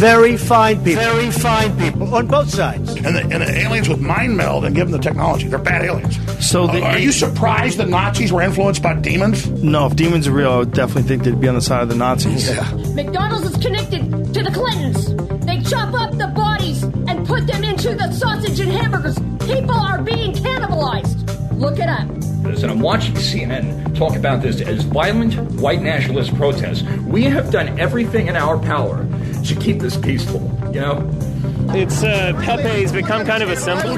very fine people. Very fine people on both sides. And the, and the aliens with mind meld and give them the technology. They're bad aliens. So the- Uh, are you surprised the Nazis were influenced by demons? No, if demons are real, I would definitely think they'd be on the side of the Nazis. Yeah. McDonald's is connected to the Clintons. They chop up the bodies and put them into the sausage and hamburgers. People are being cannibalized. Look it up. this, and I'm watching CNN talk about this as violent white nationalist protests. We have done everything in our power to keep this peaceful, you know? It's uh, Pepe's become kind of a symbol.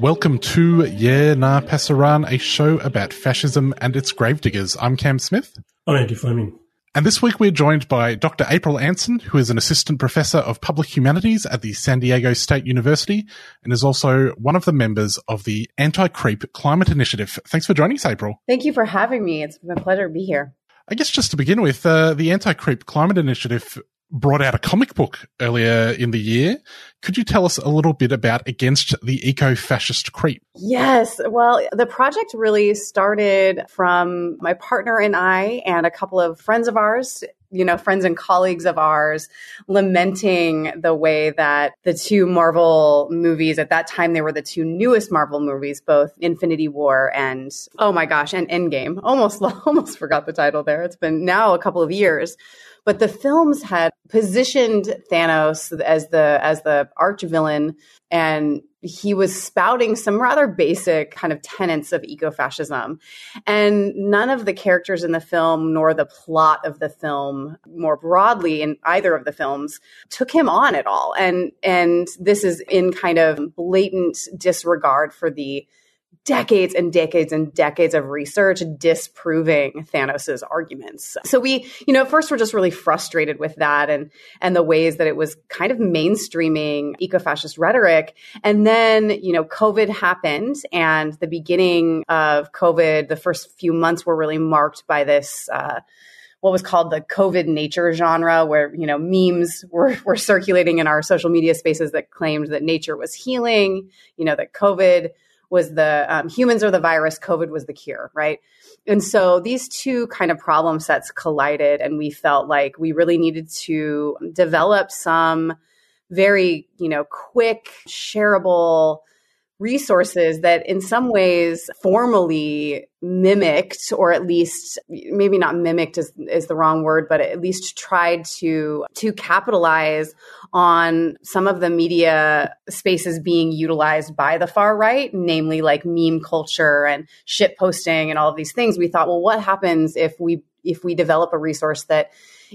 Welcome to Yeah Nah Pasaran, a show about fascism and its gravediggers. I'm Cam Smith. I'm Andy Fleming. And this week we're joined by Dr. April Anson, who is an assistant professor of public humanities at the San Diego State University and is also one of the members of the Anti-Creep Climate Initiative. Thanks for joining us, April. Thank you for having me. It's been a pleasure to be here. I guess just to begin with, uh, the Anti-Creep Climate Initiative brought out a comic book earlier in the year. Could you tell us a little bit about Against the Eco-Fascist Creep? Yes. Well, the project really started from my partner and I and a couple of friends of ours, you know, friends and colleagues of ours, lamenting the way that the two Marvel movies at that time, they were the two newest Marvel movies, both Infinity War and, oh my gosh, and Endgame. Almost, almost forgot the title there. It's been now a couple of years. But the films had positioned Thanos as the as the arch villain, and he was spouting some rather basic kind of tenets of ecofascism. And none of the characters in the film, nor the plot of the film more broadly in either of the films, took him on at all. And and this is in kind of blatant disregard for the decades and decades and decades of research disproving Thanos's arguments. So we, you know, at first we're just really frustrated with that and and the ways that it was kind of mainstreaming eco-fascist rhetoric. And then, you know, COVID happened and the beginning of COVID, the first few months were really marked by this uh, what was called the COVID nature genre, where you know memes were, were circulating in our social media spaces that claimed that nature was healing, you know that COVID was the um, humans are the virus, COVID was the cure, right? And so these two kind of problem sets collided, and we felt like we really needed to develop some very, you know, quick, shareable resources that in some ways formally mimicked or at least maybe not mimicked is, is the wrong word but at least tried to to capitalize on some of the media spaces being utilized by the far right namely like meme culture and shit posting and all of these things. We thought well what happens if we if we develop a resource that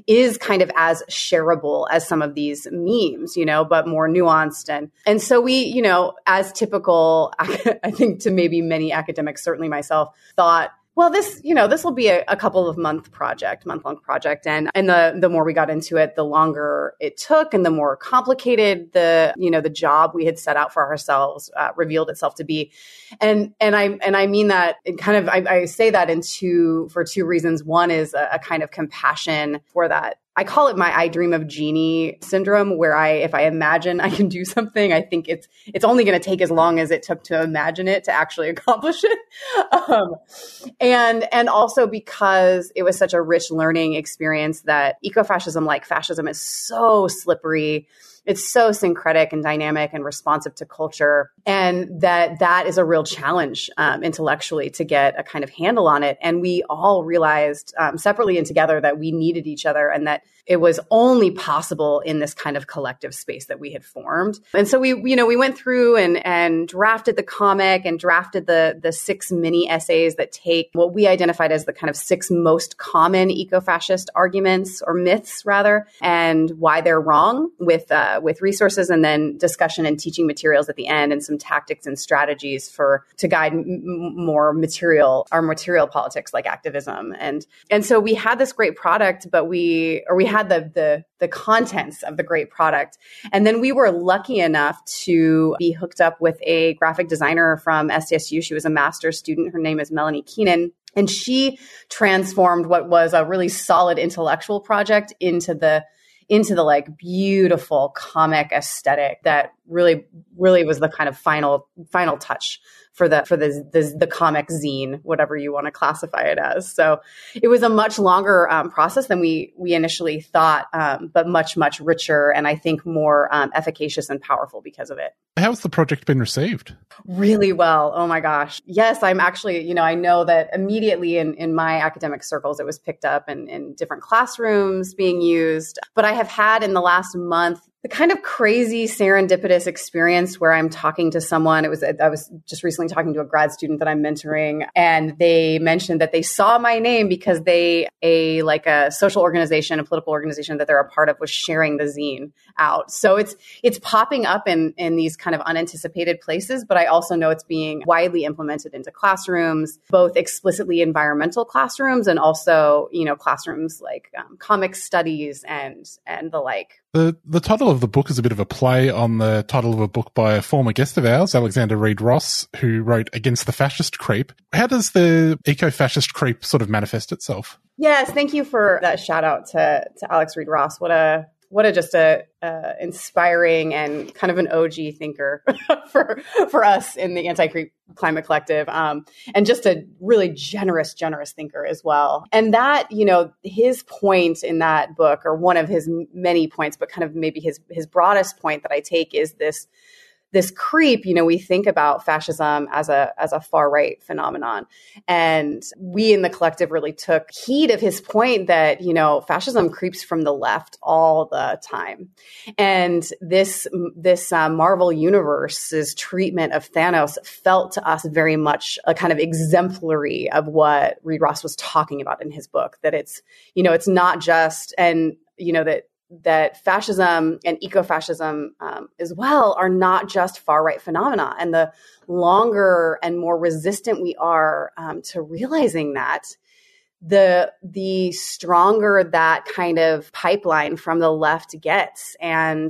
is kind of as shareable as some of these memes, you know, but more nuanced. And, and so we, you know, as typical, I think to maybe many academics, certainly myself, thought, well, this, you know, this will be a, a couple of month project, month long project. And, and the, the more we got into it, the longer it took and the more complicated the, you know, the job we had set out for ourselves uh, revealed itself to be. And, and I, and I mean that kind of, I, I say that in two, for two reasons. One is a, a kind of compassion for that I call it my I dream of genie syndrome where I if I imagine I can do something I think it's it's only going to take as long as it took to imagine it to actually accomplish it. Um, and and also because it was such a rich learning experience that ecofascism like fascism is so slippery it's so syncretic and dynamic and responsive to culture and that that is a real challenge um, intellectually to get a kind of handle on it. And we all realized um, separately and together that we needed each other and that it was only possible in this kind of collective space that we had formed. And so we you know we went through and and drafted the comic and drafted the the six mini essays that take what we identified as the kind of six most common eco-fascist arguments or myths rather and why they're wrong with uh, with resources and then discussion and teaching materials at the end and some tactics and strategies for to guide m- more material our material politics like activism. And and so we had this great product but we or we had had the the the contents of the great product. And then we were lucky enough to be hooked up with a graphic designer from SDSU. She was a master's student. Her name is Melanie Keenan. And she transformed what was a really solid intellectual project into the into the like beautiful comic aesthetic that really really was the kind of final final touch for the for the the, the comic zine, whatever you want to classify it as. So it was a much longer um, process than we we initially thought, um, but much much richer and I think more um, efficacious and powerful because of it. How's the project been received? Really well. Oh my gosh. Yes, I'm actually, you know, I know that immediately in, in my academic circles, it was picked up in, in different classrooms being used. But I have had in the last month the kind of crazy serendipitous experience where I'm talking to someone. It was, I was just recently talking to a grad student that I'm mentoring and they mentioned that they saw my name because they, a, like a social organization, a political organization that they're a part of was sharing the zine out. So it's, it's popping up in, in these kind of unanticipated places, but I also know it's being widely implemented into classrooms, both explicitly environmental classrooms and also, you know, classrooms like um, comic studies and, and the like. The the title of the book is a bit of a play on the title of a book by a former guest of ours, Alexander Reid Ross, who wrote Against the Fascist Creep. How does the eco-fascist creep sort of manifest itself? Yes, thank you for that shout out to to Alex Reid Ross. What a what a just a uh, inspiring and kind of an OG thinker for for us in the anti climate collective, um, and just a really generous, generous thinker as well. And that you know his point in that book, or one of his many points, but kind of maybe his his broadest point that I take is this this creep, you know, we think about fascism as a as a far right phenomenon. And we in the collective really took heed of his point that, you know, fascism creeps from the left all the time. And this this uh, Marvel universe's treatment of Thanos felt to us very much a kind of exemplary of what Reid Ross was talking about in his book that it's, you know, it's not just and you know that that fascism and ecofascism um, as well are not just far right phenomena. And the longer and more resistant we are um, to realizing that, the the stronger that kind of pipeline from the left gets. And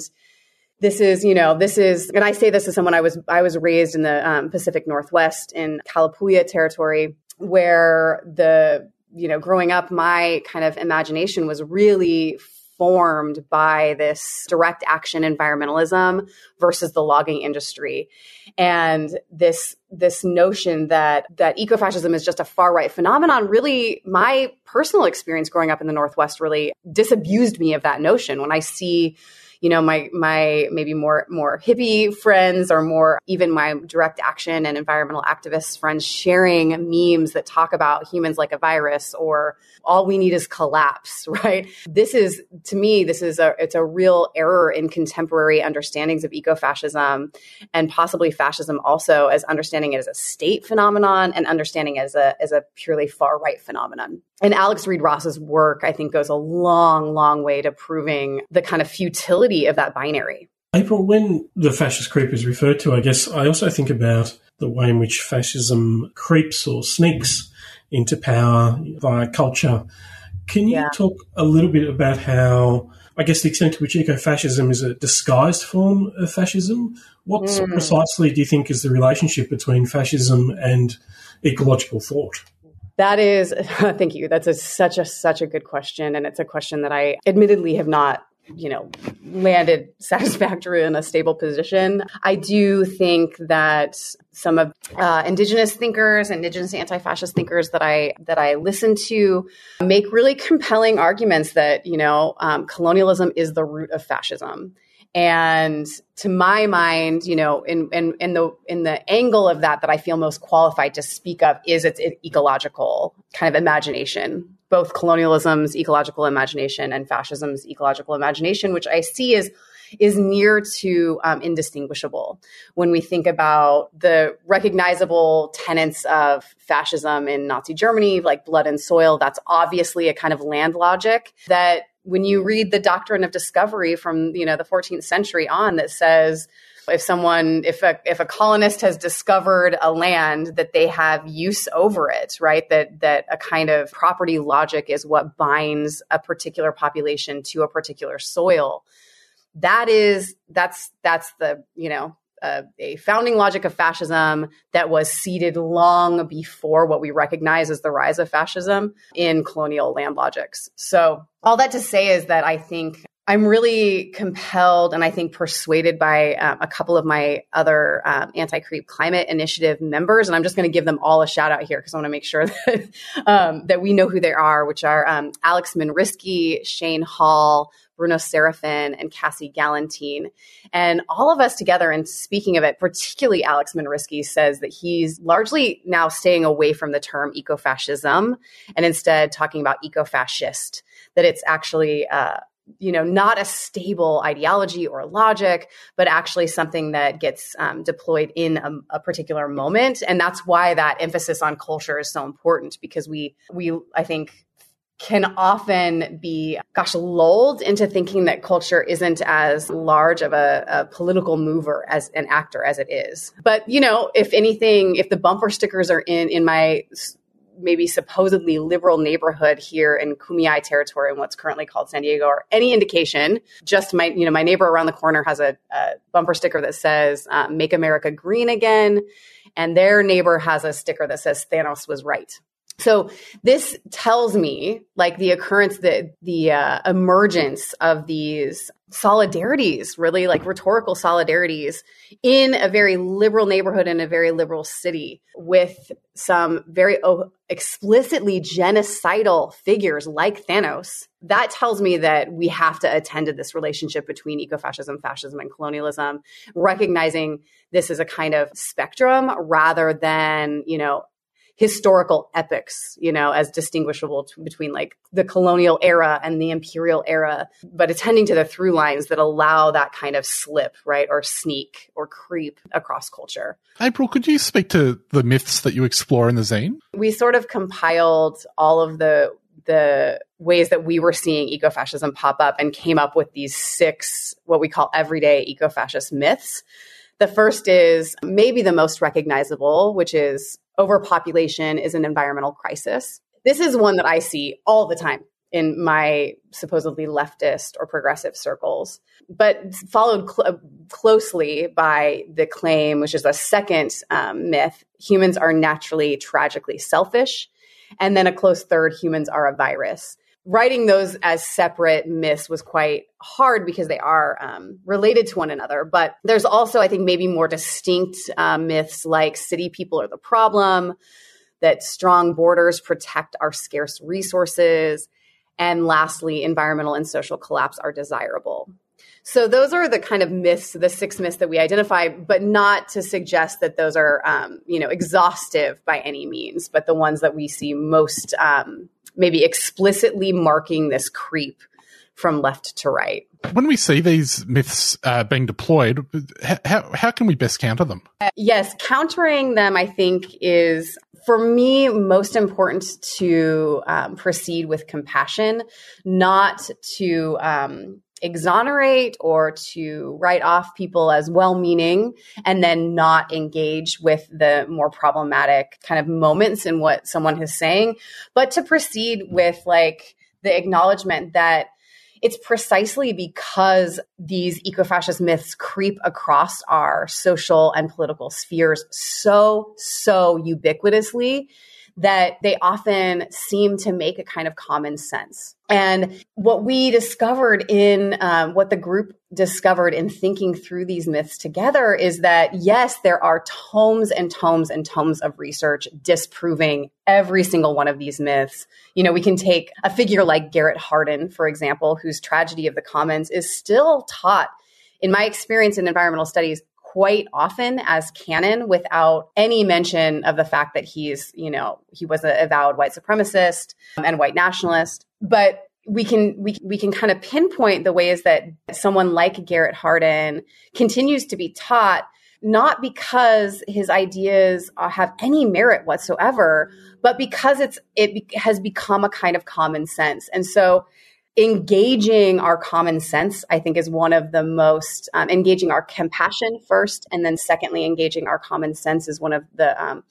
this is, you know, this is, and I say this as someone I was I was raised in the um, Pacific Northwest in Kalapuya territory, where the you know, growing up, my kind of imagination was really formed by this direct action environmentalism versus the logging industry. And this this notion that that ecofascism is just a far right phenomenon really my personal experience growing up in the northwest really disabused me of that notion. When i see you know my my maybe more more hippie friends or more even my direct action and environmental activists friends sharing memes that talk about humans like a virus or all we need is collapse right? This is to me this is a it's a real error in contemporary understandings of ecofascism and possibly fascism also as understanding it as a state phenomenon and understanding it as a as a purely far right phenomenon and Alex Reid Ross's work, I think, goes a long, long way to proving the kind of futility of that binary. April, when the fascist creep is referred to, I guess I also think about the way in which fascism creeps or sneaks into power via culture. Can you yeah. talk a little bit about how, I guess, the extent to which eco fascism is a disguised form of fascism? What mm. precisely do you think is the relationship between fascism and ecological thought? That is, thank you. That's a, such a such a good question, and it's a question that I admittedly have not you know landed satisfactory in a stable position i do think that some of uh, indigenous thinkers indigenous anti-fascist thinkers that i that i listen to make really compelling arguments that you know um, colonialism is the root of fascism and to my mind, you know, in, in, in the in the angle of that that I feel most qualified to speak of is its ecological kind of imagination, both colonialism's ecological imagination and fascism's ecological imagination, which I see is is near to um, indistinguishable when we think about the recognizable tenets of fascism in Nazi Germany, like blood and soil. That's obviously a kind of land logic that when you read the doctrine of discovery from you know the 14th century on that says if someone if a if a colonist has discovered a land that they have use over it right that that a kind of property logic is what binds a particular population to a particular soil that is that's that's the you know uh, a founding logic of fascism that was seeded long before what we recognize as the rise of fascism in colonial land logics. So, all that to say is that I think I'm really compelled and I think persuaded by um, a couple of my other um, anti creep climate initiative members. And I'm just going to give them all a shout out here because I want to make sure that, um, that we know who they are, which are um, Alex Menrisky, Shane Hall, Bruno Seraphin, and Cassie Galentine. And all of us together, and speaking of it, particularly Alex Menrisky says that he's largely now staying away from the term ecofascism and instead talking about ecofascist, that it's actually uh, you know not a stable ideology or logic but actually something that gets um, deployed in a, a, particular moment and that's why that emphasis on culture is so important because we we i think can often be gosh lulled into thinking that culture isn't as large of a, a political mover as an actor as it is but you know if anything if the bumper stickers are in in my maybe supposedly liberal neighborhood here in Kumeyaay territory in what's currently called San Diego or any indication. Just my, you know, my neighbor around the corner has a, a bumper sticker that says uh, "Make America Green Again," and their neighbor has a sticker that says "Thanos was right." So this tells me like the occurrence, the the uh, emergence of these solidarities, really like rhetorical solidarities in a very liberal neighborhood in a very liberal city with some very oh, explicitly genocidal figures like Thanos. That tells me that we have to attend to this relationship between ecofascism, fascism, and colonialism, recognizing this as a kind of spectrum rather than, you know, historical epics, you know, as distinguishable t- between like the colonial era and the imperial era, but attending to the through lines that allow that kind of slip, right, or sneak or creep across culture. April, could you speak to the myths that you explore in the zine? We sort of compiled all of the the ways that we were seeing ecofascism pop up and came up with these six what we call everyday ecofascist myths. The first is maybe the most recognizable, which is overpopulation is an environmental crisis. This is one that I see all the time in my supposedly leftist or progressive circles, but followed cl- closely by the claim, which is a second um, myth humans are naturally tragically selfish. And then a close third humans are a virus writing those as separate myths was quite hard because they are um, related to one another. But there's also, I think, maybe more distinct uh, myths like city people are the problem, that strong borders protect our scarce resources, and lastly, environmental and social collapse are desirable. So those are the kind of myths, the six myths that we identify, but not to suggest that those are, um, you know, exhaustive by any means, but the ones that we see most um, maybe explicitly marking this creep from left to right. When we see these myths uh, being deployed, how, how can we best counter them? Uh, yes, countering them, I think, is for me most important to um, proceed with compassion, not to um, exonerate or to write off people as well meaning and then not engage with the more problematic kind of moments in what someone is saying, but to proceed with like the acknowledgement that it's precisely because these eco-fascist myths creep across our social and political spheres so so ubiquitously that they often seem to make a kind of common sense. And what we discovered in um, what the group discovered in thinking through these myths together is that yes, there are tomes and tomes and tomes of research disproving every single one of these myths. You know, we can take a figure like Garrett Hardin, for example, whose tragedy of the commons is still taught in my experience in environmental studies quite often as canon without any mention of the fact that he's, you know, he was an avowed white supremacist um, and white nationalist. But we can we, we can kind of pinpoint the ways that someone like Garrett Hardin continues to be taught not because his ideas have any merit whatsoever, but because it's it has become a kind of common sense. And so engaging our common sense, I think, is one of the most um, engaging our compassion first, and then secondly, engaging our common sense is one of the um,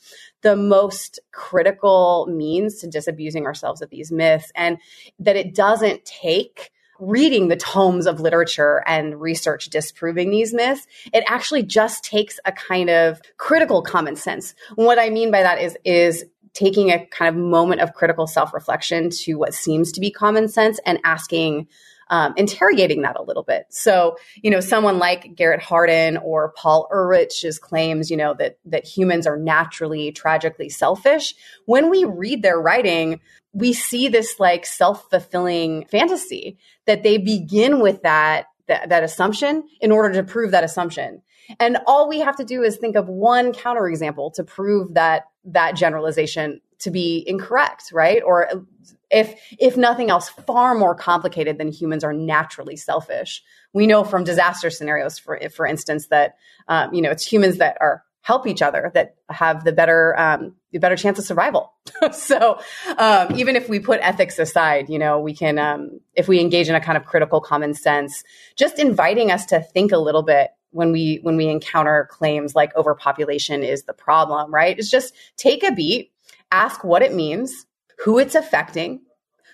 the most critical means to disabusing ourselves of these myths, and that it doesn't take reading the tomes of literature and research disproving these myths. It actually just takes a kind of critical common sense. What I mean by that is is taking a kind of moment of critical self reflection to what seems to be common sense and asking, um, interrogating that a little bit. So, you know, someone like Garrett Hardin or Paul Ehrlich's claims, you know, that that humans are naturally tragically selfish. When we read their writing, we see this like self fulfilling fantasy that they begin with that, that that assumption in order to prove that assumption. And all we have to do is think of one counterexample to prove that that generalization to be incorrect, right? Or if if nothing else, far more complicated than humans are naturally selfish. We know from disaster scenarios, for for instance, that um, you know it's humans that are help each other that have the better um, the better chance of survival. so um, even if we put ethics aside, you know, we can um, if we engage in a kind of critical common sense, just inviting us to think a little bit when we when we encounter claims like overpopulation is the problem, right? It's just take a beat, ask what it means, who it's affecting,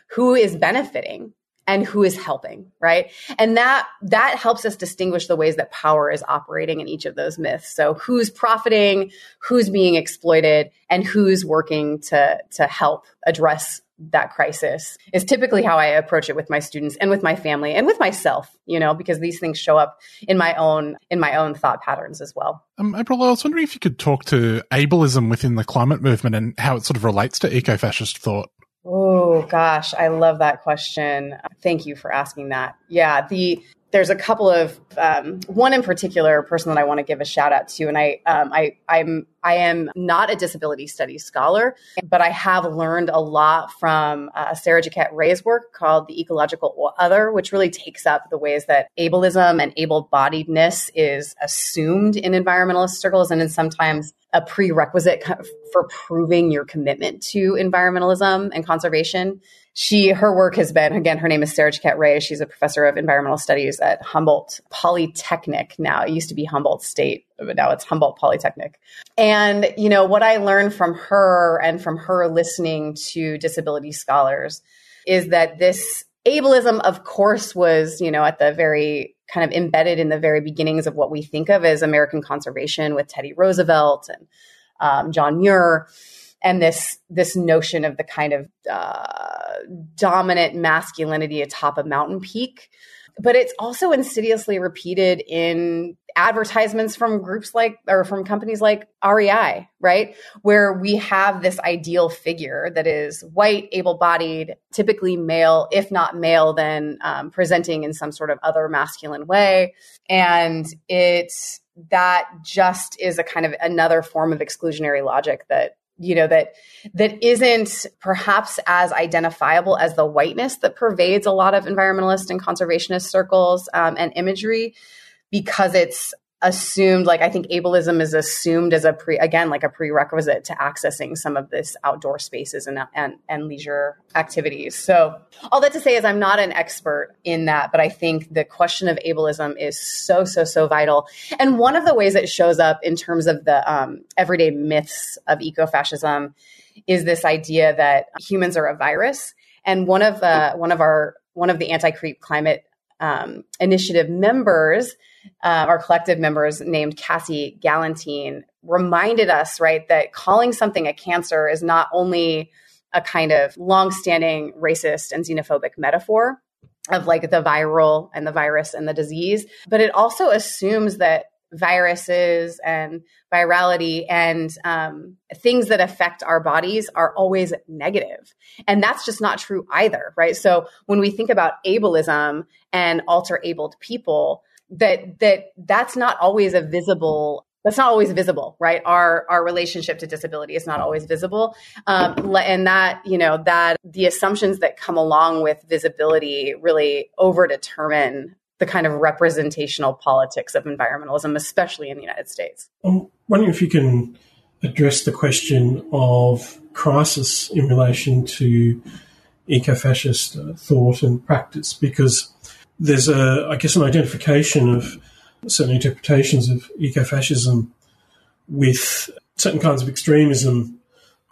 who is benefiting, and who is helping, right? And that that helps us distinguish the ways that power is operating in each of those myths. So who's profiting, who's being exploited, and who's working to to help address that crisis is typically how I approach it with my students and with my family and with myself, you know, because these things show up in my own in my own thought patterns as well. Um, April, I was wondering if you could talk to ableism within the climate movement and how it sort of relates to eco-fascist thought. Oh gosh, I love that question. Thank you for asking that. Yeah, the there's a couple of um, one in particular person that I want to give a shout out to, and I um, I I'm I am not a disability studies scholar, but I have learned a lot from uh, Sarah Jaquette Ray's work called the ecological other, which really takes up the ways that ableism and able-bodiedness is assumed in environmentalist circles, and then sometimes a prerequisite for proving your commitment to environmentalism and conservation she her work has been again her name is sarah Jaquette ray she's a professor of environmental studies at humboldt polytechnic. Now it used to be humboldt state but now it's humboldt polytechnic. And you know what i learned from her and from her listening to disability scholars is that this ableism of course was you know at the very kind of embedded in the very beginnings of what we think of as american conservation with teddy roosevelt and um, john muir and this this notion of the kind of uh, dominant masculinity atop a mountain peak but it's also insidiously repeated in advertisements from groups like or from companies like REI, right? Where we have this ideal figure that is white, able bodied, typically male, if not male, then um, presenting in some sort of other masculine way. And it's that just is a kind of another form of exclusionary logic that you know that that isn't perhaps as identifiable as the whiteness that pervades a lot of environmentalist and conservationist circles um, and imagery because it's assumed like i think ableism is assumed as a pre again like a prerequisite to accessing some of this outdoor spaces and, and and leisure activities. So all that to say is i'm not an expert in that but i think the question of ableism is so so so vital. And one of the ways it shows up in terms of the um, everyday myths of ecofascism is this idea that humans are a virus. And one of uh, one of our one of the anti-creep climate um, initiative members uh, our collective members named Cassie Galentine reminded us, right, that calling something a cancer is not only a kind of long-standing racist and xenophobic metaphor of like the viral and the virus and the disease, but it also assumes that viruses and virality and um, things that affect our bodies are always negative. And that's just not true either, right? So when we think about ableism and alter abled people, that that that's not always a visible that's not always visible right? Our our relationship to disability is not always visible. Um, and that you know that the assumptions that come along with visibility really over determine the kind of representational politics of environmentalism especially in the united states. I'm wondering if you can address the question of crisis in relation to eco-fascist thought and practice because there's a, I guess, an identification of certain interpretations of eco-fascism with certain kinds of extremism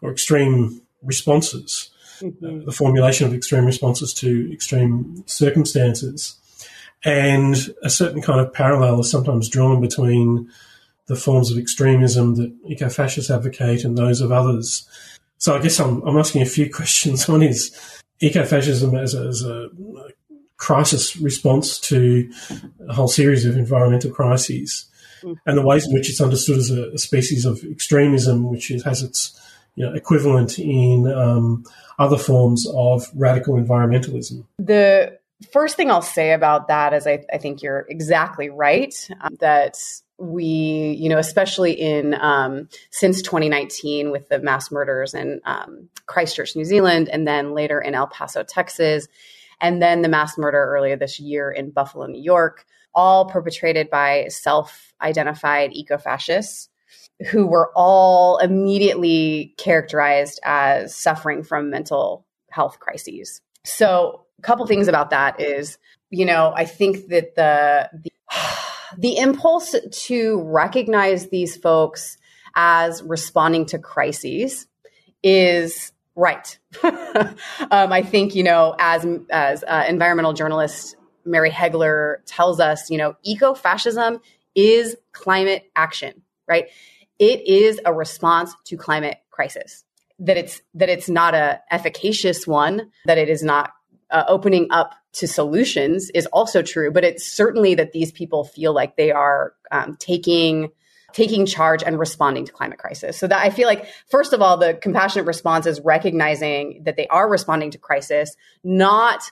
or extreme responses, mm-hmm. the formulation of extreme responses to extreme circumstances. And a certain kind of parallel is sometimes drawn between the forms of extremism that eco-fascists advocate and those of others. So I guess I'm, I'm asking a few questions. One is ecofascism as a, as a crisis response to a whole series of environmental crises mm. and the ways in which it's understood as a, a species of extremism, which is, has its you know, equivalent in um, other forms of radical environmentalism. The first thing I'll say about that is I, I think you're exactly right um, that we, you know, especially in um, since 2019 with the mass murders in um, Christchurch, New Zealand, and then later in El Paso, Texas, and then the mass murder earlier this year in Buffalo, New York, all perpetrated by self identified eco fascists who were all immediately characterized as suffering from mental health crises. So, a couple things about that is, you know, I think that the, the the impulse to recognize these folks as responding to crises is right. um, I think, you know, as, as uh, environmental journalist Mary Heglar tells us, you know, eco fascism is climate action, right? It is a response to climate crisis. That it's that it's not a efficacious one. That it is not uh, opening up to solutions is also true, but it's certainly that these people feel like they are um, taking taking charge and responding to climate crisis. So that I feel like first of all, the compassionate response is recognizing that they are responding to crisis, not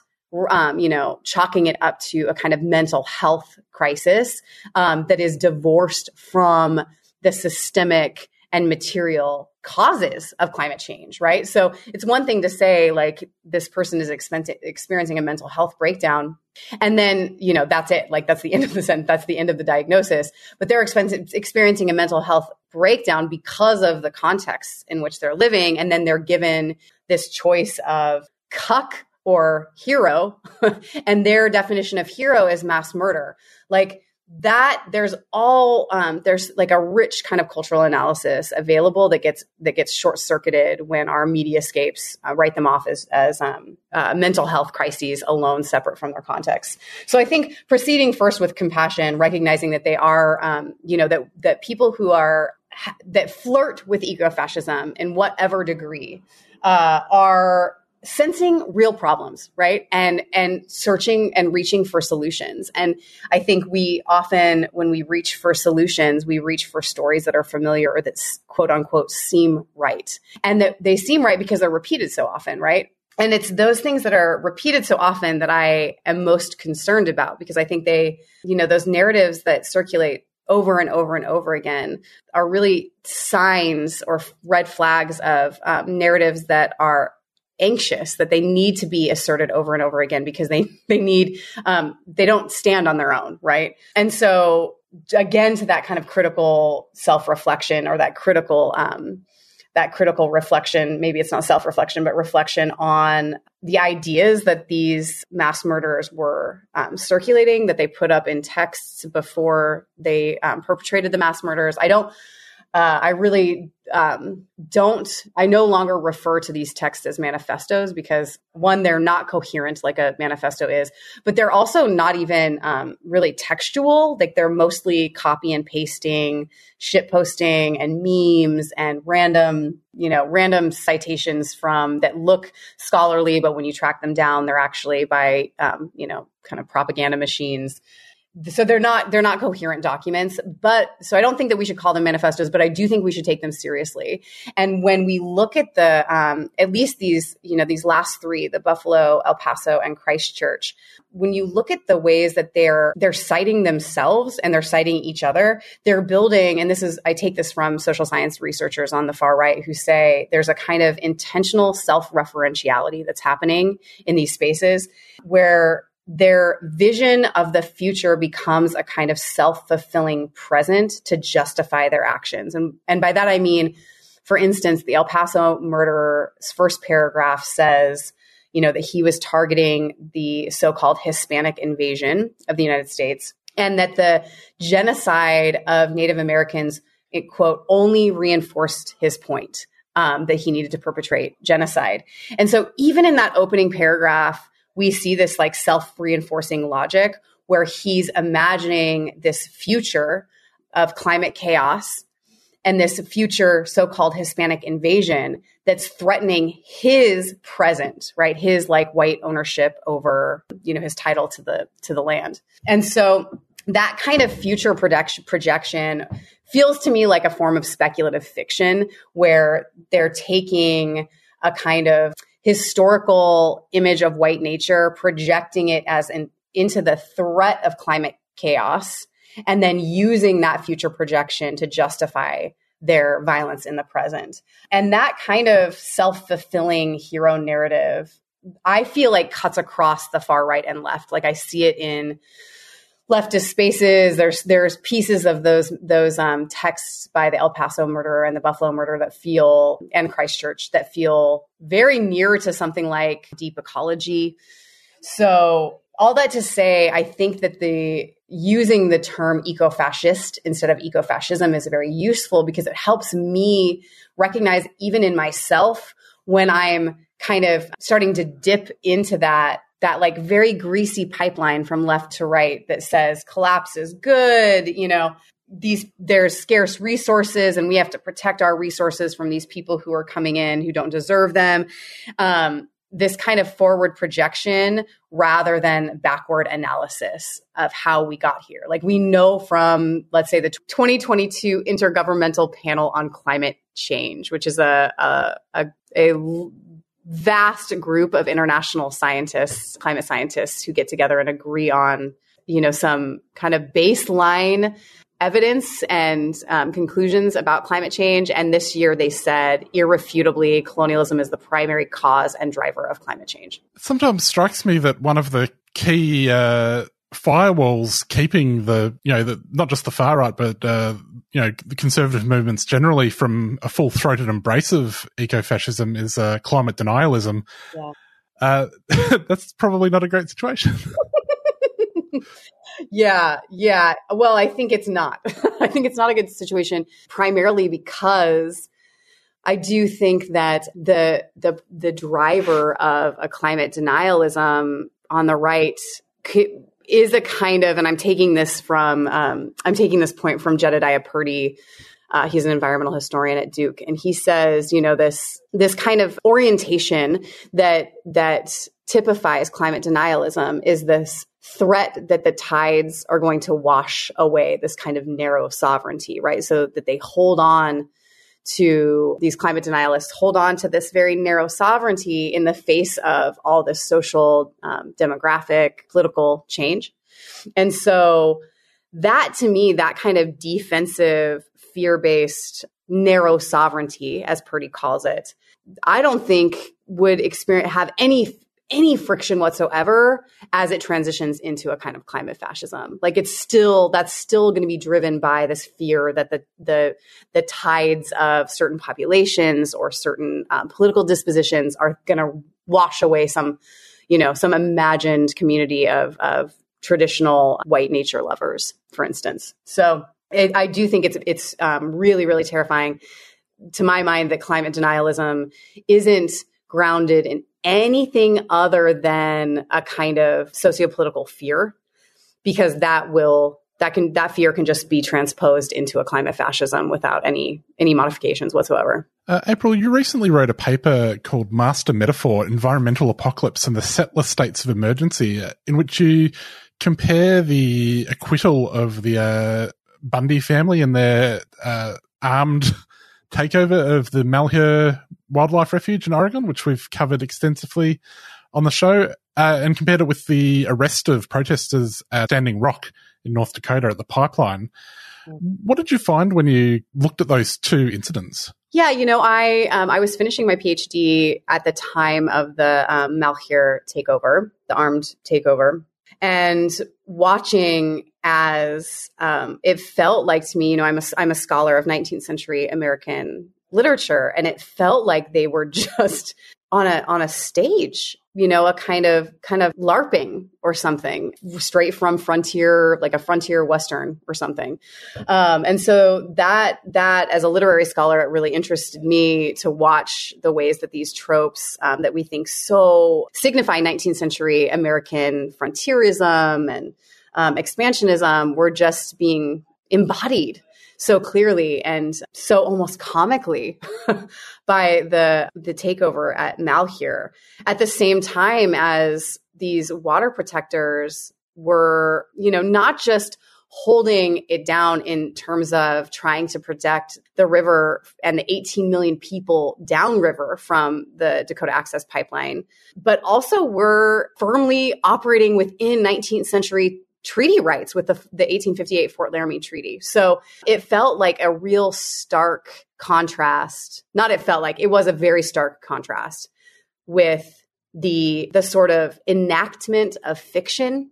um, you know, chalking it up to a kind of mental health crisis um, that is divorced from the systemic and material causes of climate change, right? So it's one thing to say like this person is experiencing a mental health breakdown and then, you know, that's it. Like that's the end of the sentence. That's the end of the diagnosis. But they're experiencing a mental health breakdown because of the context in which they're living. And then they're given this choice of cuck or hero. and their definition of hero is mass murder. Like that there's all um, there's like a rich kind of cultural analysis available that gets that gets short circuited when our media scapes uh, write them off as as um, uh, mental health crises alone, separate from their context. So I think proceeding first with compassion, recognizing that they are um, you know that that people who are that flirt with ecofascism in whatever degree uh, are sensing real problems right? And and searching and reaching for solutions. And i think we often when we reach for solutions we reach for stories that are familiar or that quote unquote seem right. And that they seem right because they're repeated so often right? And it's those things that are repeated so often that i am most concerned about because i think they you know those narratives that circulate over and over and over again are really signs or red flags of um, narratives that are anxious that they need to be asserted over and over again because they they need um, they don't stand on their own right? And so again to that kind of critical self-reflection or that critical um, that critical reflection maybe it's not self-reflection but reflection on the ideas that these mass murderers were um, circulating that they put up in texts before they um, perpetrated the mass murders. I don't uh, I really um, don't, I no longer refer to these texts as manifestos because one, they're not coherent like a manifesto is, but they're also not even um, really textual. Like they're mostly copy and pasting, shit posting and memes and random, you know, random citations from that look scholarly, but when you track them down, they're actually by, um, you know, kind of propaganda machines so they're not they're not coherent documents but so i don't think that we should call them manifestos but i do think we should take them seriously. And when we look at the um, at least these you know these last three the buffalo el paso and christchurch when you look at the ways that they're they're citing themselves and they're citing each other they're building and this is i take this from social science researchers on the far right who say there's a kind of intentional self-referentiality that's happening in these spaces where their vision of the future becomes a kind of self-fulfilling present to justify their actions. And, and by that I mean, for instance, the El Paso murderer's first paragraph says, you know, that he was targeting the so-called Hispanic invasion of the United States and that the genocide of Native Americans, it, quote, only reinforced his point um, that he needed to perpetrate genocide. And so even in that opening paragraph, we see this like self reinforcing logic where he's imagining this future of climate chaos and this future so-called Hispanic invasion that's threatening his present, right? His like white ownership over, you know, his title to the to the land. And so that kind of future projection projection feels to me like a form of speculative fiction where they're taking a kind of historical image of white nature, projecting it as an into the threat of climate chaos and then using that future projection to justify their violence in the present. And that kind of self fulfilling hero narrative, I feel like cuts across the far right and left. Like I see it in leftist spaces. There's there's pieces of those those um, texts by the El Paso murderer and the Buffalo murderer that feel and Christchurch that feel very near to something like deep ecology. So all that to say, I think that the using the term eco-fascist instead of eco-fascism is very useful because it helps me recognize even in myself when I'm kind of starting to dip into that that like very greasy pipeline from left to right that says collapse is good, you know, these there's scarce resources and we have to protect our resources from these people who are coming in who don't deserve them. Um, this kind of forward projection rather than backward analysis of how we got here. Like we know from, let's say, the 2022 Intergovernmental Panel on Climate Change, which is a, a, a, a vast group of international scientists, climate scientists who get together and agree on, you know, some kind of baseline evidence and um, conclusions about climate change. And this year they said irrefutably colonialism is the primary cause and driver of climate change. sometimes strikes me that one of the key uh, firewalls keeping the, you know, the, not just the far right, but, uh, you know, the conservative movements generally from a full throated embrace of eco fascism is uh, climate denialism. Yeah. Uh, that's probably not a great situation. Yeah, yeah. Well, I think it's not. I think it's not a good situation primarily because I do think that the the the driver of a climate denialism on the right is a kind of, and I'm taking this from um, I'm taking this point from Jedediah Purdy. Uh, he's an environmental historian at Duke, and he says, you know, this this kind of orientation that that typifies climate denialism is this threat that the tides are going to wash away this kind of narrow sovereignty, right? So that they hold on to these climate denialists, hold on to this very narrow sovereignty in the face of all this social, um, demographic, political change. And so that to me, that kind of defensive, fear based, narrow sovereignty, as Purdy calls it, I don't think would experience have any any friction whatsoever as it transitions into a kind of climate fascism. Like it's still that's still going to be driven by this fear that the the the tides of certain populations or certain um, political dispositions are going to wash away some you know some imagined community of of traditional white nature lovers, for instance. So it, I do think it's it's um, really really terrifying to my mind that climate denialism isn't grounded in anything other than a kind of sociopolitical fear because that will that can that fear can just be transposed into a climate fascism without any any modifications whatsoever. Uh, April, you recently wrote a paper called Master Metaphor: Environmental Apocalypse and the Settler States of Emergency, uh, in which you compare the acquittal of the uh, Bundy family and their uh, armed takeover of the Malheur Wildlife Refuge in Oregon, which we've covered extensively on the show, uh, and compared it with the arrest of protesters at Standing Rock in North Dakota at the pipeline. What did you find when you looked at those two incidents? Yeah, you know, I um, I was finishing my PhD at the time of the um, Malheur takeover, the armed takeover, and watching as um, it felt like to me, you know, I'm a, I'm a scholar of 19th century American literature, and it felt like they were just on a on a stage you know a kind of kind of larping or something straight from frontier like a frontier western or something. Um, and so that that as a literary scholar it really interested me to watch the ways that these tropes um, that we think so signify 19th century american frontierism and um, expansionism were just being embodied so clearly and so almost comically by the the takeover at Malheur. At the same time as these water protectors were you know not just holding it down in terms of trying to protect the river and the 18 million people downriver from the Dakota Access Pipeline, but also were firmly operating within 19th century treaty rights with the, the 1858 Fort Laramie Treaty. So it felt like a real stark contrast. Not it felt like it was a very stark contrast with the the sort of enactment of fiction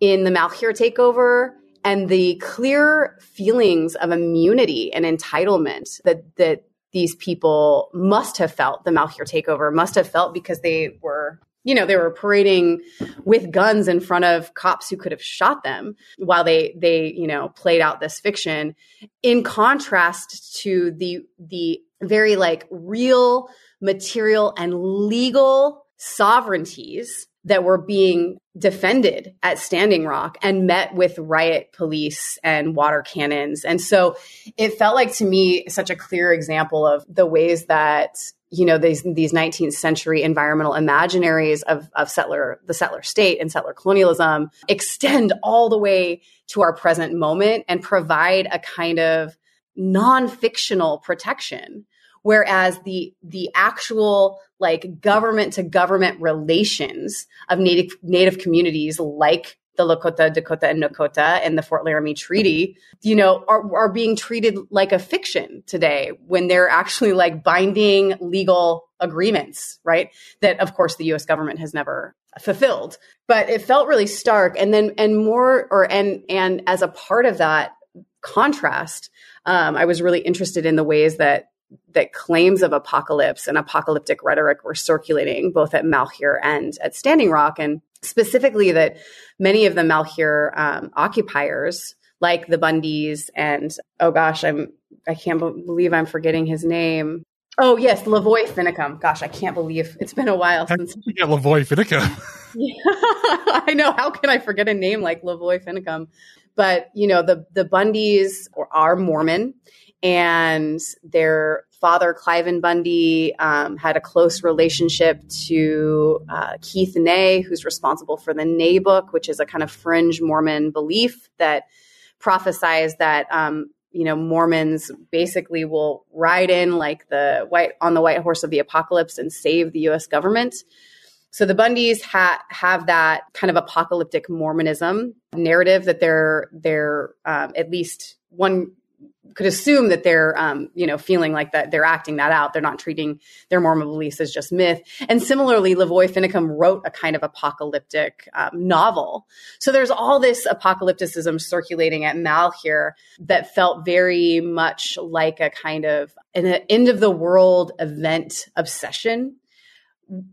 in the Malheur takeover and the clear feelings of immunity and entitlement that that these people must have felt the Malheur takeover must have felt because they were you know they were parading with guns in front of cops who could have shot them while they they you know played out this fiction in contrast to the the very like real material and legal sovereignties that were being defended at Standing Rock and met with riot police and water cannons. And so it felt like to me such a clear example of the ways that you know these these 19th century environmental imaginaries of of settler the settler state and settler colonialism extend all the way to our present moment and provide a kind of non-fictional protection. Whereas the the actual like government to government relations of native native communities like the Lakota, Dakota, and Nakota and the Fort Laramie Treaty, you know, are, are being treated like a fiction today when they're actually like binding legal agreements, right? That of course the US government has never fulfilled. But it felt really stark. And then, and more, or, and, and as a part of that contrast, um, I was really interested in the ways that that claims of apocalypse and apocalyptic rhetoric were circulating both at Malheur and at Standing Rock. And specifically that many of the Malheur um, occupiers, like the Bundys and oh gosh, I'm I can't believe I'm forgetting his name. Oh yes, Lavoy Finicum. Gosh, I can't believe it's been a while since you get Lavoy Finicum. yeah, I know. How can I forget a name like Lavoy Finicum? But you know, the the Bundys are Mormon, and their father, Cliven Bundy, um, had a close relationship to uh, Keith Ney, who's responsible for the Ney book, which is a kind of fringe Mormon belief that prophesies that um, you know Mormons basically will ride in like the white on the white horse of the apocalypse and save the U.S. government. So the Bundys ha- have that kind of apocalyptic Mormonism narrative that they're they're um, at least one could assume that they're um, you know feeling like that they're acting that out. They're not treating their mormon beliefs as just myth. And similarly lavoy finicum wrote a kind of apocalyptic um, novel. So there's all this apocalypticism circulating at malheur that felt very much like a kind of an end of the world event obsession.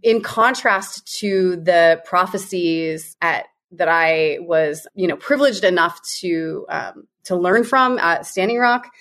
In contrast to the prophecies at that I was, you know, privileged enough to um, to learn from at Standing Rock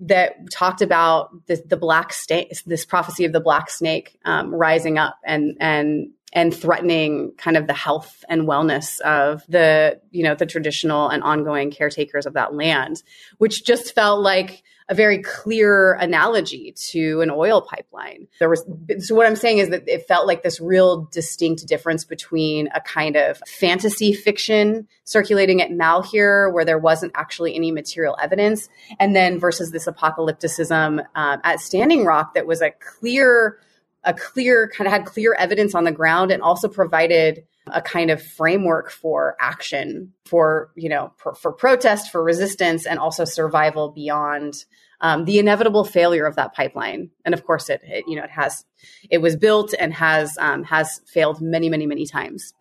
that talked about the, the black snake, this prophecy of the black snake um, rising up and and and threatening kind of the health and wellness of the you know the traditional and ongoing caretakers of that land, which just felt like a very clear analogy to an oil pipeline. There was, so what I'm saying is that it felt like this real distinct difference between a kind of fantasy fiction circulating at Malheur, where there wasn't actually any material evidence, and then versus this apocalypticism um, at Standing Rock that was a clear, a clear kind of had clear evidence on the ground and also provided a kind of framework for action for you know for, for protest for resistance and also survival beyond um, the inevitable failure of that pipeline. And of course it, it you know it has it was built and has um, has failed many many many times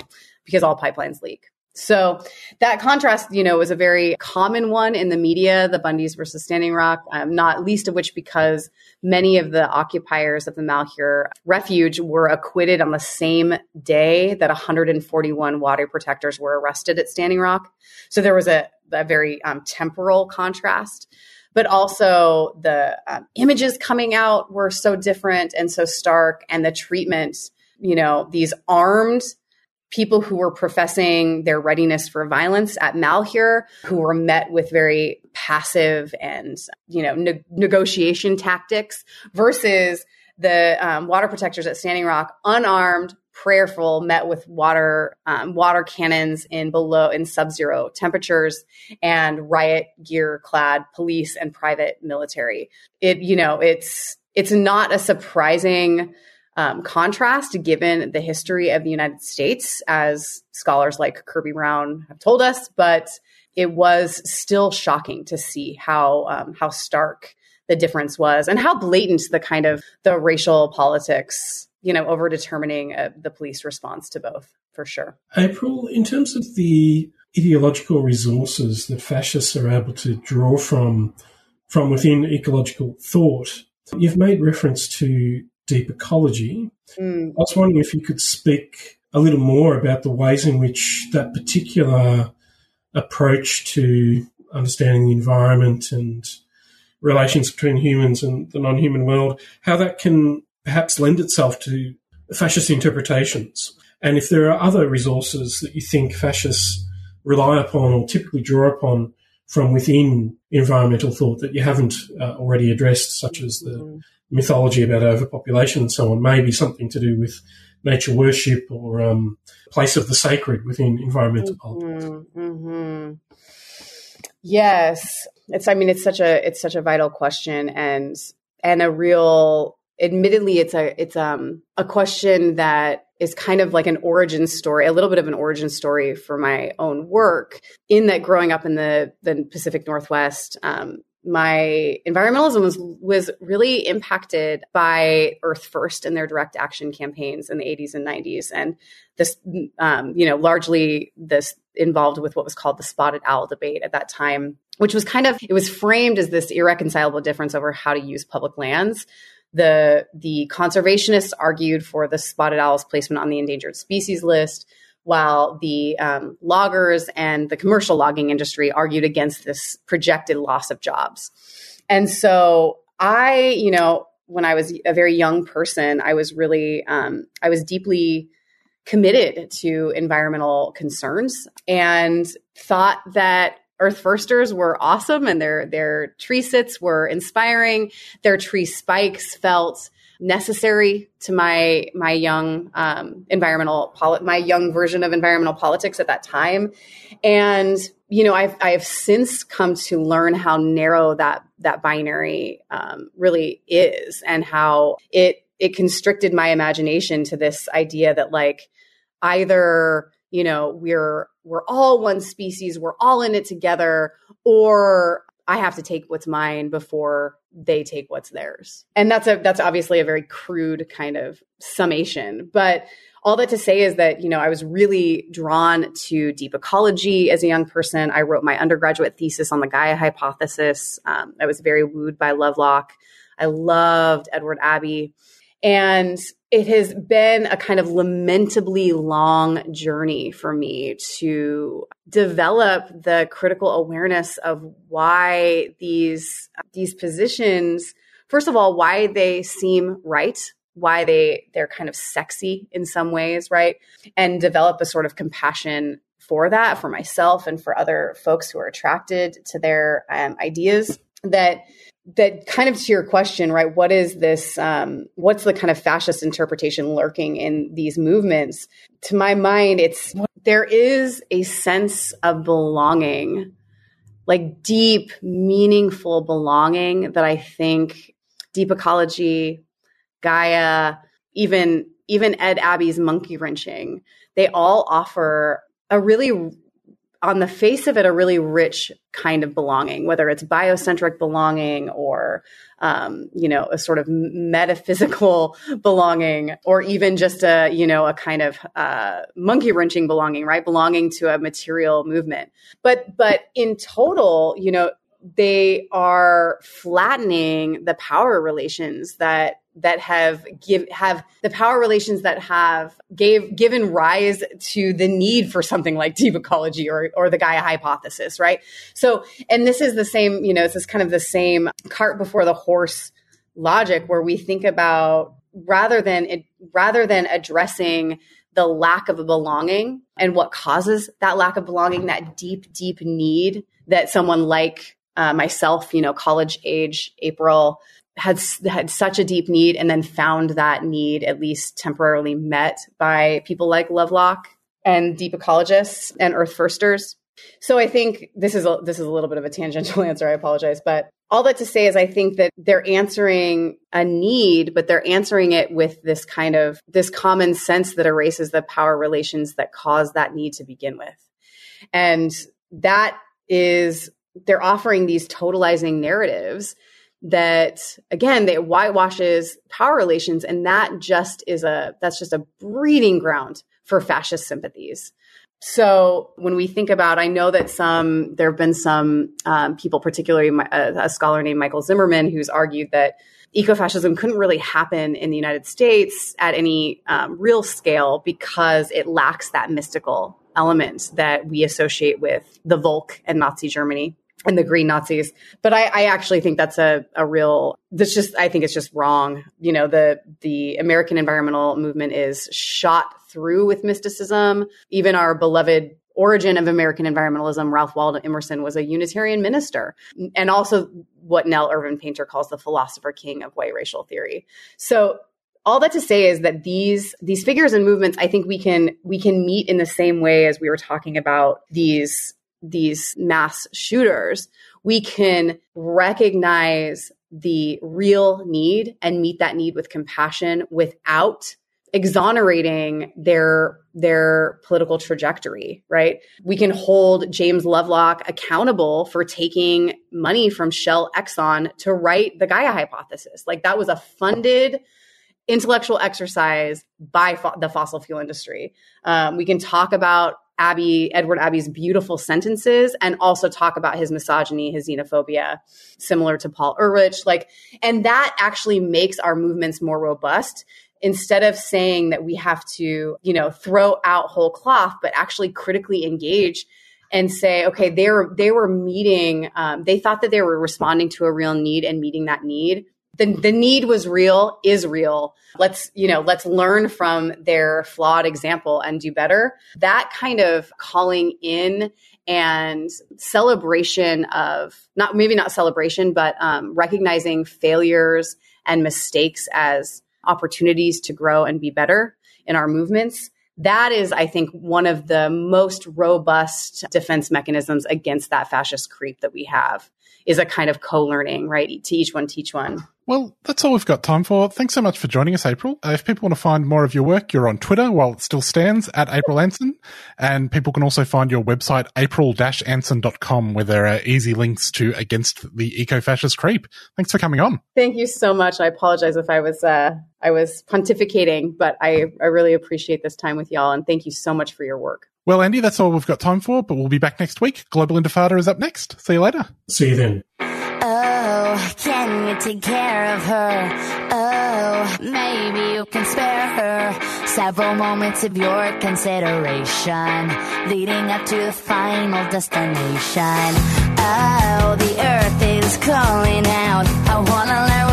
because all pipelines leak So that contrast, you know, was a very common one in the media, the Bundys versus Standing Rock, um, not least of which because many of the occupiers of the Malheur refuge were acquitted on the same day that 141 water protectors were arrested at Standing Rock. So there was a, a very um, temporal contrast. But also the um, images coming out were so different and so stark, and the treatment, you know, these armed people who were professing their readiness for violence at Malheur, who were met with very passive and you know ne- negotiation tactics, versus the um, water protectors at Standing Rock, unarmed, prayerful, met with water um, water cannons in below in sub-zero temperatures and riot gear clad police and private military. It you know it's it's not a surprising um, contrast given the history of the United States, as scholars like Kirby Brown have told us. But it was still shocking to see how um, how stark the difference was and how blatant the kind of the racial politics, you know, over determining uh, the police response to both, for sure. April, in terms of the ideological resources that fascists are able to draw from from within ecological thought, you've made reference to deep ecology. Mm. I was wondering if you could speak a little more about the ways in which that particular approach to understanding the environment and relations between humans and the non-human world, how that can perhaps lend itself to fascist interpretations. And if there are other resources that you think fascists rely upon or typically draw upon from within environmental thought that you haven't uh, already addressed, such as the mm mythology about overpopulation and so on may be something to do with nature worship or um, place of the sacred within environmental politics. Mm-hmm, mm-hmm. Yes, it's. I mean, it's such a it's such a vital question and and a real. Admittedly, it's a it's um a question that is kind of like an origin story, a little bit of an origin story for my own work. In that, growing up in the the Pacific Northwest, um, my environmentalism was was really impacted by Earth First and their direct action campaigns in the 80s and 90s, and this, um, you know, largely this involved with what was called the spotted owl debate at that time, which was kind of it was framed as this irreconcilable difference over how to use public lands. The the conservationists argued for the spotted owl's placement on the endangered species list while the um, loggers and the commercial logging industry argued against this projected loss of jobs. And so I, you know, when I was a very young person, I was really, um, I was deeply committed to environmental concerns and thought that Earth Firsters were awesome and their their tree sits were inspiring. Their tree spikes felt necessary to my my young um, environmental poli- my young version of environmental politics at that time, and you know I've I've since come to learn how narrow that that binary um, really is, and how it it constricted my imagination to this idea that like either you know we're we're all one species we're all in it together or I have to take what's mine before they take what's theirs. And that's a that's obviously a very crude kind of summation, but all that to say is that you know I was really drawn to deep ecology as a young person. I wrote my undergraduate thesis on the Gaia hypothesis. Um, I was very wooed by Lovelock. I loved Edward Abbey, and it has been a kind of lamentably long journey for me to develop the critical awareness of why these these positions first of all why they seem right why they they're kind of sexy in some ways right? And develop a sort of compassion for that for myself and for other folks who are attracted to their um, ideas that that kind of to your question, right? What is this? Um, what's the kind of fascist interpretation lurking in these movements? To my mind, it's there is a sense of belonging, like deep, meaningful belonging that I think deep ecology, Gaia, even even Ed Abbey's monkey wrenching, they all offer a really on the face of it, a really rich kind of belonging, whether it's biocentric belonging or, um, you know, a sort of metaphysical belonging, or even just a, you know, a kind of uh, monkey wrenching belonging, right? Belonging to a material movement. But, but in total, you know, they are flattening the power relations that that have give have the power relations that have gave given rise to the need for something like deep ecology or or the Gaia hypothesis, right? So, and this is the same, you know, it's this is kind of the same cart before the horse logic where we think about rather than it, rather than addressing the lack of belonging and what causes that lack of belonging, that deep, deep need that someone like uh, myself, you know, college age April had had such a deep need and then found that need at least temporarily met by people like Lovelock and deep ecologists and earth firsters. So I think this is a, this is a little bit of a tangential answer. I apologize, but all that to say is I think that they're answering a need, but they're answering it with this kind of this common sense that erases the power relations that cause that need to begin with. And that is they're offering these totalizing narratives that again they whitewashes power relations and that just is a that's just a breeding ground for fascist sympathies. So when we think about i know that some there have been some um, people particularly a, a scholar named michael zimmerman who's argued that ecofascism couldn't really happen in the united states at any um, real scale because it lacks that mystical element that we associate with the volk and nazi germany and the green Nazis. But I, I, actually think that's a, a real, that's just, I think it's just wrong. You know, the, the American environmental movement is shot through with mysticism. Even our beloved origin of American environmentalism, Ralph Waldo Emerson was a Unitarian minister and also what Nell Irvin Painter calls the philosopher king of white racial theory. So all that to say is that these these figures and movements i think we can we can meet in the same way as we were talking about these these mass shooters, we can recognize the real need and meet that need with compassion without exonerating their their political trajectory right? We can hold james lovelock accountable for taking money from shell exxon to write the gaia hypothesis. Like that was a funded intellectual exercise by fo- the fossil fuel industry. Um, we can talk about Abbey, Edward Abbey's beautiful sentences and also talk about his misogyny, his xenophobia, similar to Paul Ehrlich. Like, and that actually makes our movements more robust instead of saying that we have to, you know, throw out whole cloth, but actually critically engage and say, okay, they were they were meeting, um, they thought that they were responding to a real need and meeting that need the, the need was real is real. Let's you know let's learn from their flawed example and do better. That kind of calling in and celebration of not maybe not celebration but um, recognizing failures and mistakes as opportunities to grow and be better in our movements that is i think one of the most robust defense mechanisms against that fascist creep that we have is a kind of co-learning right to each one teach one well, that's all we've got time for. Thanks so much for joining us, April. Uh, if people want to find more of your work, you're on Twitter while it still stands at April Anson. And people can also find your website, april-anson.com, where there are easy links to Against the Eco-Fascist Creep. Thanks for coming on. Thank you so much. I apologize if I was, uh, I was pontificating, but I, I really appreciate this time with y'all. And thank you so much for your work. Well, Andy, that's all we've got time for, but we'll be back next week. Global Intifada is up next. See you later. See you then. Oh, can you take care of her? Oh, maybe you can spare her several moments of your consideration leading up to the final destination. Oh, the earth is calling out. I wanna learn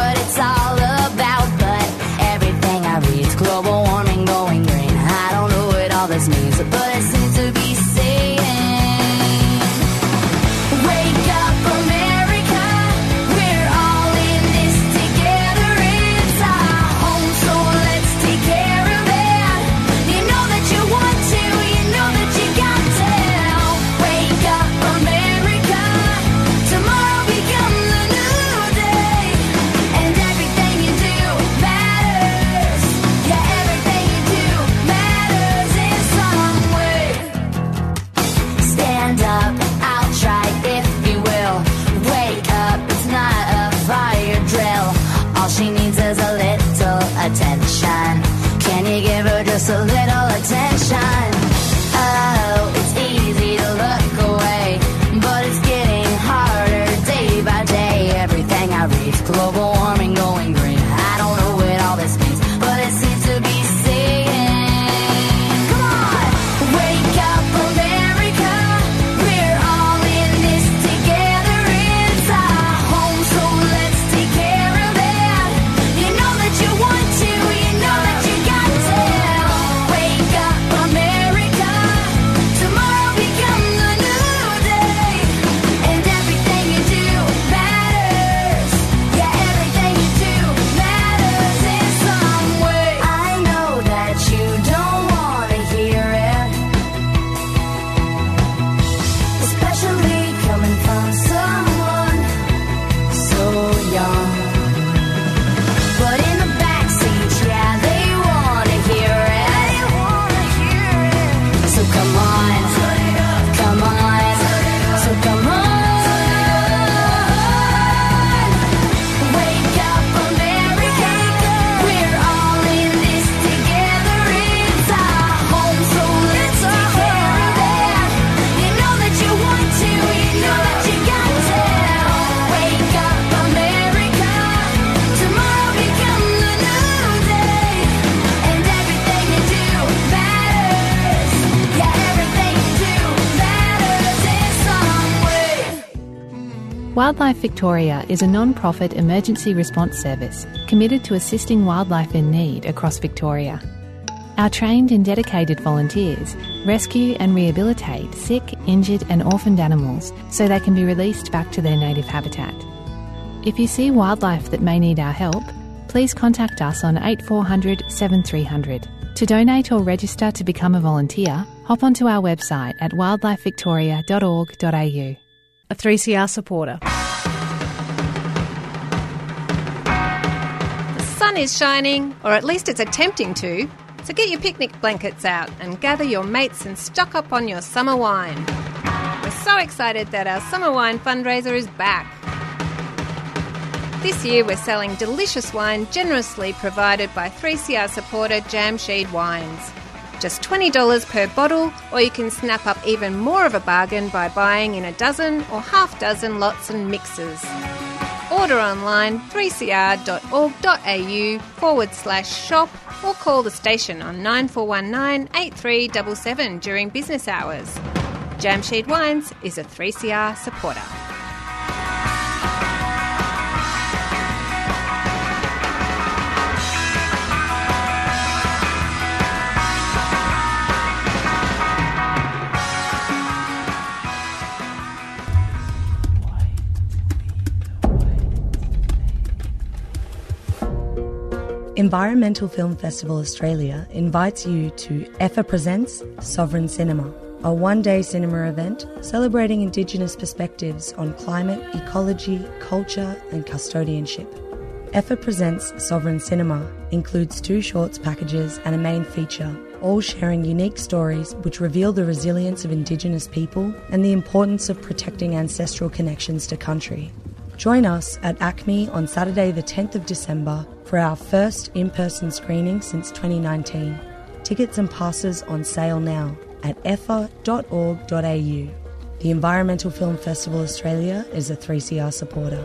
Wildlife Victoria is a non profit emergency response service committed to assisting wildlife in need across Victoria. Our trained and dedicated volunteers rescue and rehabilitate sick, injured, and orphaned animals so they can be released back to their native habitat. If you see wildlife that may need our help, please contact us on 8400 7300. To donate or register to become a volunteer, hop onto our website at wildlifevictoria.org.au. A 3CR supporter. Sun is shining, or at least it's attempting to. So get your picnic blankets out and gather your mates and stock up on your summer wine. We're so excited that our summer wine fundraiser is back. This year we're selling delicious wine generously provided by 3CR supporter Jamsheed Wines. Just $20 per bottle, or you can snap up even more of a bargain by buying in a dozen or half dozen lots and mixes. Order online 3cr.org.au forward slash shop or call the station on 9419 8377 during business hours. Jamsheed Wines is a 3CR supporter. Environmental Film Festival Australia invites you to EFFA Presents Sovereign Cinema, a one day cinema event celebrating Indigenous perspectives on climate, ecology, culture, and custodianship. EFFA Presents Sovereign Cinema includes two shorts packages and a main feature, all sharing unique stories which reveal the resilience of Indigenous people and the importance of protecting ancestral connections to country. Join us at ACMI on Saturday, the 10th of December, for our first in person screening since 2019. Tickets and passes on sale now at effa.org.au. The Environmental Film Festival Australia is a 3CR supporter.